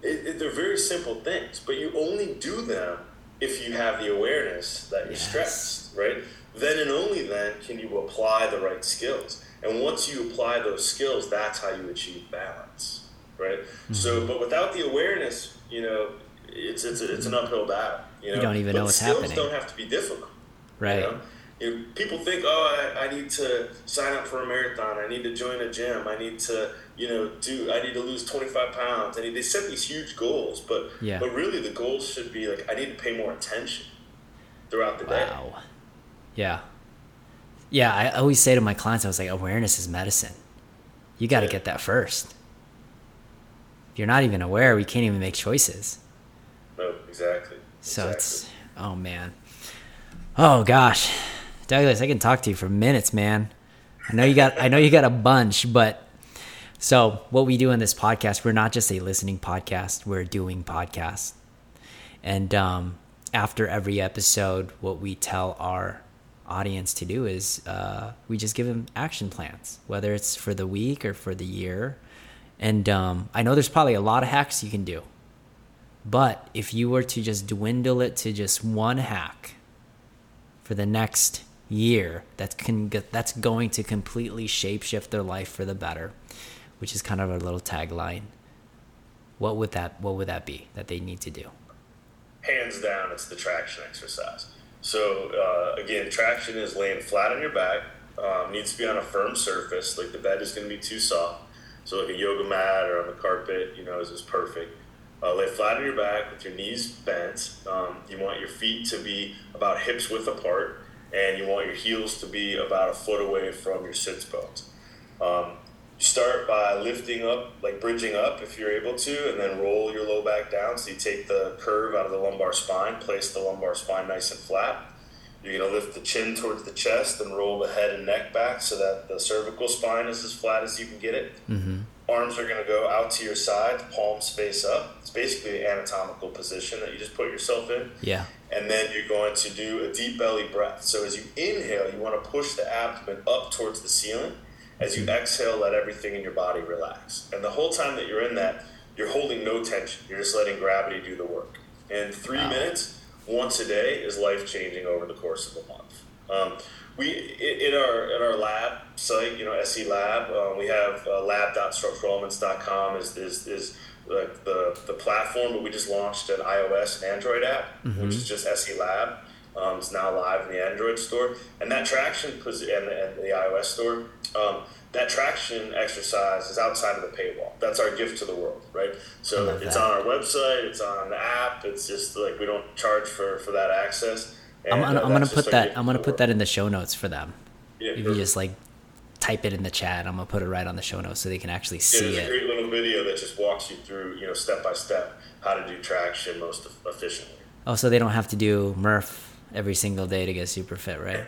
It, it, they're very simple things, but you only do them if you have the awareness that you're yes. stressed, right? Then and only then can you apply the right skills. And once you apply those skills, that's how you achieve balance, right? Mm-hmm. So, but without the awareness, you know, it's it's it's an uphill battle. You, know? you don't even but know what's skills happening. Don't have to be difficult, right? You know? You know, people think, oh, I, I need to sign up for a marathon. I need to join a gym. I need to, you know, do. I need to lose twenty five pounds. I need. They set these huge goals, but yeah. but really the goals should be like I need to pay more attention throughout the wow. day. Wow. Yeah. Yeah, I always say to my clients, I was like, awareness is medicine. You got to yeah. get that first. If you're not even aware, we can't even make choices. No, exactly. So exactly. it's oh man, oh gosh, Douglas, I can talk to you for minutes, man. I know you got I know you got a bunch, but so what we do in this podcast, we're not just a listening podcast, we're doing podcast. And um, after every episode, what we tell our audience to do is uh, we just give them action plans, whether it's for the week or for the year. And um, I know there's probably a lot of hacks you can do. But if you were to just dwindle it to just one hack for the next year, that can that's going to completely shapeshift their life for the better, which is kind of a little tagline. What would that what would that be that they need to do? Hands down, it's the traction exercise. So uh, again, traction is laying flat on your back. Um, needs to be on a firm surface. Like the bed is going to be too soft. So like a yoga mat or on the carpet, you know, is, is perfect. Uh, lay flat on your back with your knees bent. Um, you want your feet to be about hips width apart, and you want your heels to be about a foot away from your sits bones. Um, you start by lifting up, like bridging up if you're able to, and then roll your low back down. So you take the curve out of the lumbar spine, place the lumbar spine nice and flat. You're going to lift the chin towards the chest and roll the head and neck back so that the cervical spine is as flat as you can get it. Mm-hmm. Arms are going to go out to your side, palms face up. It's basically an anatomical position that you just put yourself in. Yeah. And then you're going to do a deep belly breath. So as you inhale, you want to push the abdomen up towards the ceiling as you exhale, let everything in your body relax. And the whole time that you're in that, you're holding no tension. You're just letting gravity do the work. And three wow. minutes, once a day, is life changing over the course of a month. Um, we in our in our lab site, you know, SE Lab, um, we have uh, lab.structuralelements.com is is is the, the, the platform, but we just launched an iOS and Android app, mm-hmm. which is just SE Lab. Um, it's now live in the Android store, and that traction and, and the iOS store. Um, that traction exercise is outside of the paywall. That's our gift to the world, right? So it's that. on our website, it's on the app. It's just like we don't charge for for that access. And, I'm gonna, uh, I'm gonna put that I'm gonna put that in the show notes for them. Yeah, if you just like type it in the chat, I'm gonna put it right on the show notes so they can actually see yeah, it. a great little video that just walks you through, you know, step by step how to do traction most efficiently. Oh, so they don't have to do Murph every single day to get super fit, right?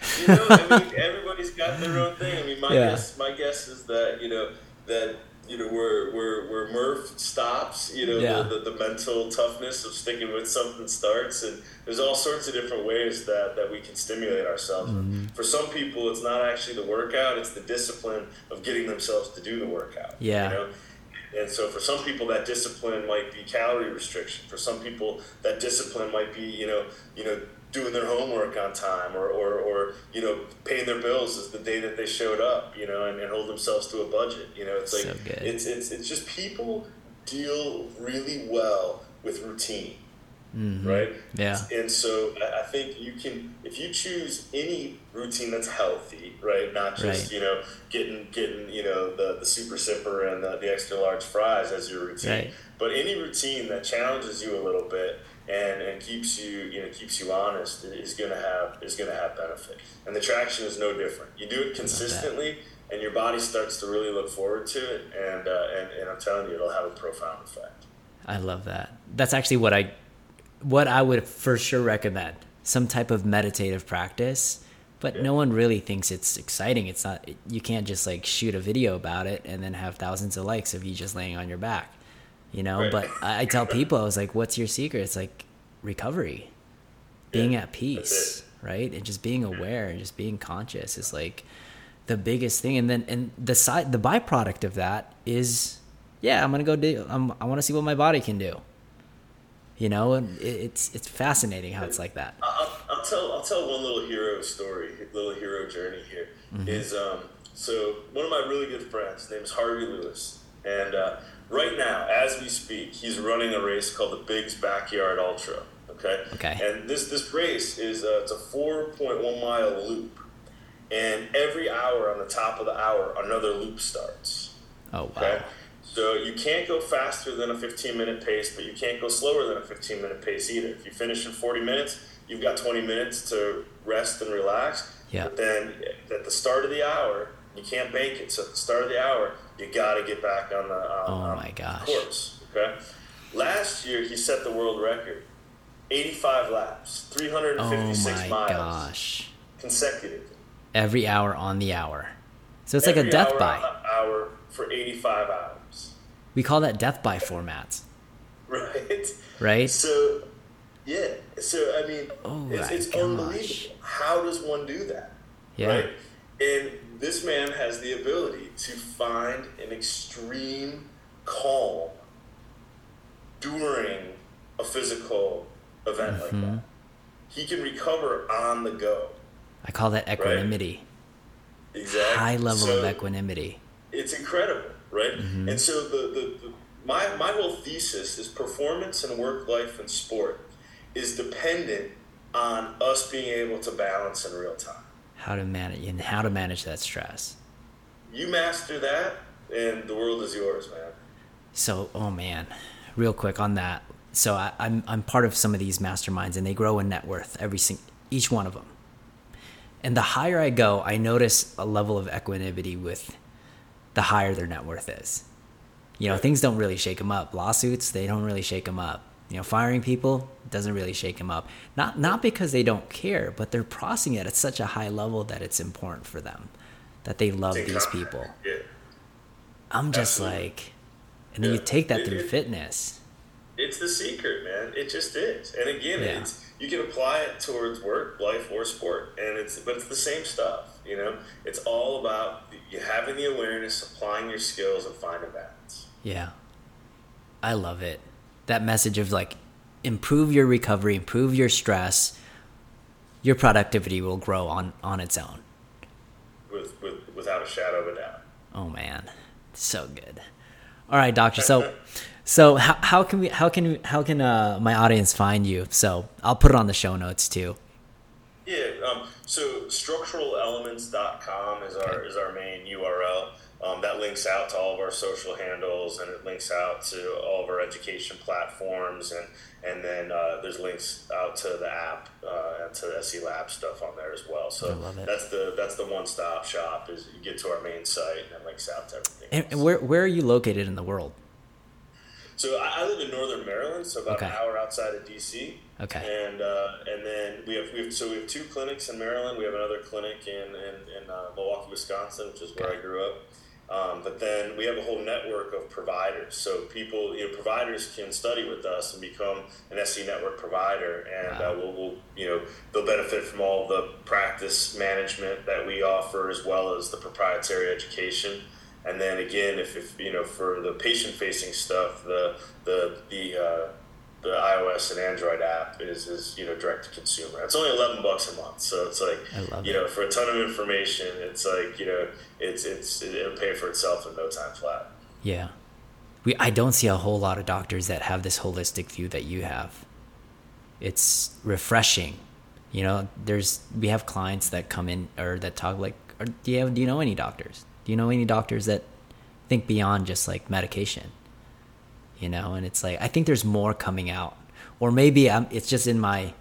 you know, I mean, everybody's got their own thing. I mean, my yeah. guess, my guess is that you know that you know where where where Murph stops, you know, yeah. the, the, the mental toughness of sticking with something starts, and there's all sorts of different ways that that we can stimulate ourselves. Mm-hmm. For some people, it's not actually the workout; it's the discipline of getting themselves to do the workout. Yeah. You know? And so for some people that discipline might be calorie restriction. For some people that discipline might be, you know, you know, doing their homework on time or, or, or you know, paying their bills is the day that they showed up, you know, and, and hold themselves to a budget. You know, it's like so it's, it's it's just people deal really well with routine. Mm-hmm. Right. Yeah. And so I think you can, if you choose any routine that's healthy, right, not just right. you know getting getting you know the the super sipper and the, the extra large fries as your routine, right. but any routine that challenges you a little bit and, and keeps you you know keeps you honest is gonna have is gonna have benefit. And the traction is no different. You do it consistently. And your body starts to really look forward to it, and, uh, and and I'm telling you, it'll have a profound effect. I love that. That's actually what I what I would for sure recommend some type of meditative practice. But yeah. no one really thinks it's exciting. It's not. You can't just like shoot a video about it and then have thousands of likes of you just laying on your back, you know. Right. But I, I tell people, I was like, "What's your secret?" It's like recovery, being yeah, at peace, right, and just being aware and just being conscious is like the biggest thing. And then and the side, the byproduct of that is, yeah, I'm gonna go do. I'm, I want to see what my body can do you know and it's it's fascinating how it's like that I'll, I'll, tell i'll tell one little hero story little hero journey here. Mm-hmm. Is um, so one of my really good friends name is Harvey Lewis and uh, right now as we speak he's running a race called the Big's Backyard Ultra okay okay and this this race is uh, it's a 4.1 mile loop and every hour on the top of the hour another loop starts oh wow okay? So you can't go faster than a 15 minute pace, but you can't go slower than a 15 minute pace either. If you finish in 40 minutes, you've got 20 minutes to rest and relax. Yeah. But then at the start of the hour, you can't bank it. So at the start of the hour, you got to get back on the oh my gosh. course. Okay. Last year, he set the world record 85 laps, 356 oh miles. Gosh. Consecutively. Every hour on the hour. So it's Every like a death hour by. Hour for 85 hours. We call that death by formats. Right. Right. So, yeah. So I mean, oh it's, it's unbelievable. How does one do that? Yeah. Right. And this man has the ability to find an extreme calm during a physical event mm-hmm. like that. He can recover on the go. I call that equanimity. Right? Exactly. High level so of equanimity. It's incredible right? Mm-hmm. And so the, the, the, my, my whole thesis is performance and work life and sport is dependent on us being able to balance in real time. How to manage and how to manage that stress. You master that, and the world is yours, man. So, oh man, real quick on that. So I, I'm I'm part of some of these masterminds, and they grow in net worth every single each one of them. And the higher I go, I notice a level of equanimity with the higher their net worth is. You know, things don't really shake them up. Lawsuits, they don't really shake them up. You know, firing people doesn't really shake them up. Not not because they don't care, but they're processing it at such a high level that it's important for them that they love these people. Yeah. I'm just Absolutely. like, and then you take that It- through it- fitness. It's the secret, man. It just is. And again, Yeah. it's you can apply it towards work, life, or sport, and it's but it's the same stuff. You know, it's all about you having the awareness, applying your skills, and finding balance. Yeah. I love it. That message of like improve your recovery, improve your stress, your productivity will grow on on its own. with, with without a shadow of a doubt. Oh man. So good. All right, doctor. So so how how can we how can we, how can uh my audience find you? So, I'll put it on the show notes too. Yeah. Um, so structuralelements.com is our is our main URL. Um, that links out to all of our social handles and it links out to all of our education platforms and and then uh, there's links out to the app uh, and to the SE Lab stuff on there as well. So I love it. that's the that's the one stop shop is you get to our main site and it links out to everything. And, and where where are you located in the world? So I, I live in northern Maryland, so about an hour outside of DC. Okay. And uh, and then we have we have so we have two clinics in Maryland. We have another clinic in in, in uh, Milwaukee, Wisconsin, which is where I grew up. Um, but then we have a whole network of providers. So people, you know, providers can study with us and become an SE network provider, and Wow. uh, we'll, we'll, you know, they'll benefit from all the practice management that we offer, as well as the proprietary education. And then again, if, if you know, for the patient-facing stuff, the the the uh, the iOS and Android app is, is you know direct to consumer. It's only eleven bucks a month, so it's like you it. know for a ton of information, it's like you know it's it's it'll pay for itself in no time flat. Yeah. We I don't see a whole lot of doctors that have this holistic view that you have. It's refreshing. You know, there's we have clients that come in or that talk like do you have, do you know any doctors? Do you know any doctors that think beyond just like medication? You know, and it's like I think there's more coming out. Or maybe I'm, it's just in my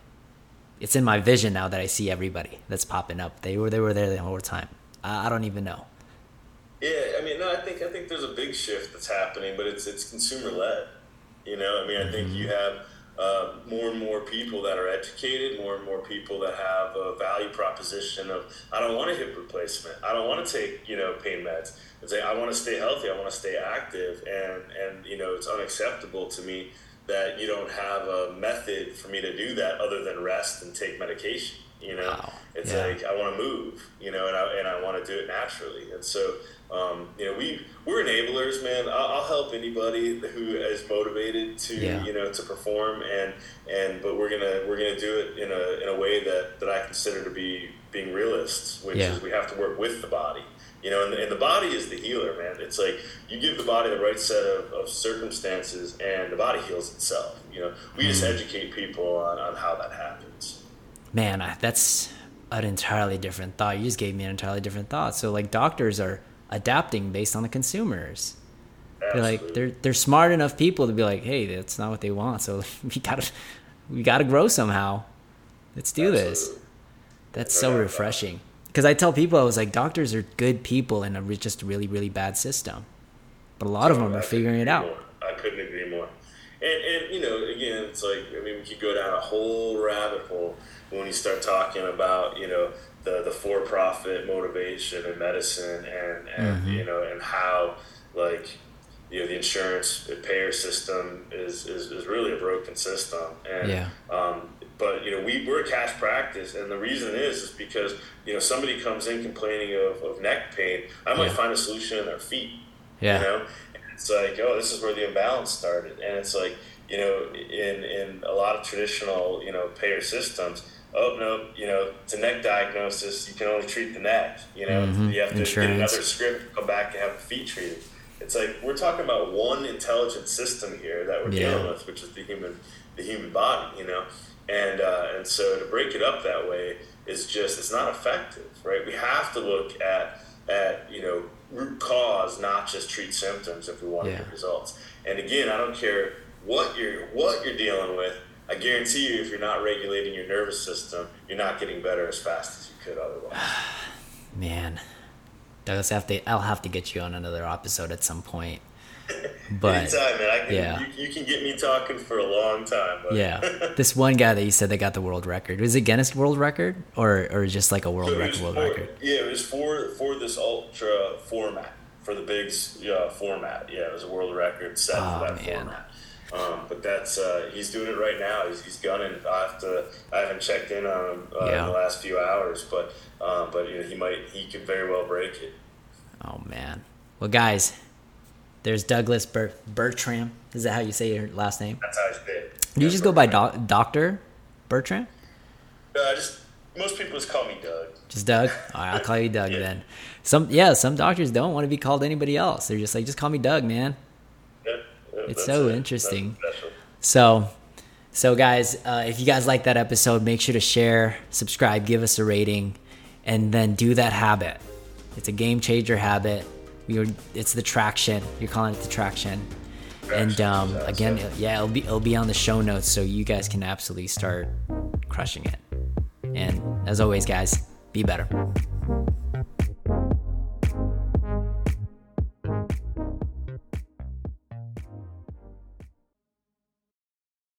it's in my vision now that I see everybody that's popping up. They were they were there the whole time. I, I don't even know. Yeah, I mean, no, I think I think there's a big shift that's happening, but it's it's consumer led. You know, I mean, I think you have uh, more and more people that are educated, more and more people that have a value proposition of I don't want a hip replacement, I don't want to take you know pain meds. It's like I want to stay healthy, I want to stay active, and and you know it's unacceptable to me that you don't have a method for me to do that other than rest and take medication. You know, Wow. it's Yeah. like I want to move, you know, and I, and I want to do it naturally. And so, um, you know, we we're enablers, man. I'll, I'll help anybody who is motivated to, Yeah. you know, to perform, and and but we're gonna we're gonna do it in a in a way that that I consider to be being realists, which Yeah. is we have to work with the body. You know, and, and the body is the healer, man. It's like you give the body the right set of, of circumstances, and the body heals itself. You know, we just Mm-hmm. educate people on, on how that happens. Man, I, that's an entirely different thought. You just gave me an entirely different thought. So like doctors are adapting based on the consumers. They're like they're they're smart enough people to be like, hey, that's not what they want. So we gotta we gotta grow somehow. Let's do this. That's so refreshing. Because I tell people I was like, doctors are good people in a re- just really really bad system, but a lot of them I are figuring it out. more. I couldn't agree more. And, and you know, again, it's like I mean, we could go down a whole rabbit hole when you start talking about you know the the for profit motivation in medicine and and Mm-hmm. you know and how like you know the insurance payer system is is, is really a broken system and Yeah. um, but you know we, we're a cash practice and the reason is is because you know somebody comes in complaining of, of neck pain i might Yeah. find a solution in their feet Yeah. you know and it's like oh this is where the imbalance started and it's like you know in in a lot of traditional you know payer systems oh no you know it's a neck diagnosis you can only treat the neck you know Mhm. you have to Insurance. get another script come back and have the feet treated it's like we're talking about one intelligent system here that we're Yeah. dealing with which is the human the human body you know and uh, and so to break it up that way is just it's not effective, right? We have to look at at you know root cause, not just treat symptoms if we want yeah. to get results. And again, I don't care what you're what you're dealing with. I guarantee you, if you're not regulating your nervous system, you're not getting better as fast as you could otherwise. Man, Douglas, have to, I'll have to get you on another episode at some point. But Anytime, man. I can, yeah. You, you, can get me talking for a long time. But. Yeah. this one guy that you said they got the world record was it Guinness World Record or or just like a world so record? World for, record. Yeah, it was for for this ultra format for the Big's uh, format. Yeah, it was a world record set oh, for that man. format. Um, but that's uh, he's doing it right now. He's, he's gunning. I have to. I haven't checked in on him uh, yeah. in the last few hours, but uh, but you know, he might. He could very well break it. Oh man. Well, guys, there's Douglas Ber- Bertram. Is that how you say your last name? That's how I say it. Do you just go by doc- Doctor Bertram? Uh, just most people just call me Doug. Just Doug. All right, I'll call you Doug yeah. then. Some yeah, some doctors don't want to be called anybody else. They're just like, just call me Doug, man. Yeah, yeah it's so it. interesting. So, so guys, uh, if you guys like that episode, make sure to share, subscribe, give us a rating, and then do that habit. It's a game changer habit were, it's the traction. You're calling it the traction. and um, again, yeah, it'll be it'll be on the show notes, so you guys can absolutely start crushing it. And as always, guys, be better.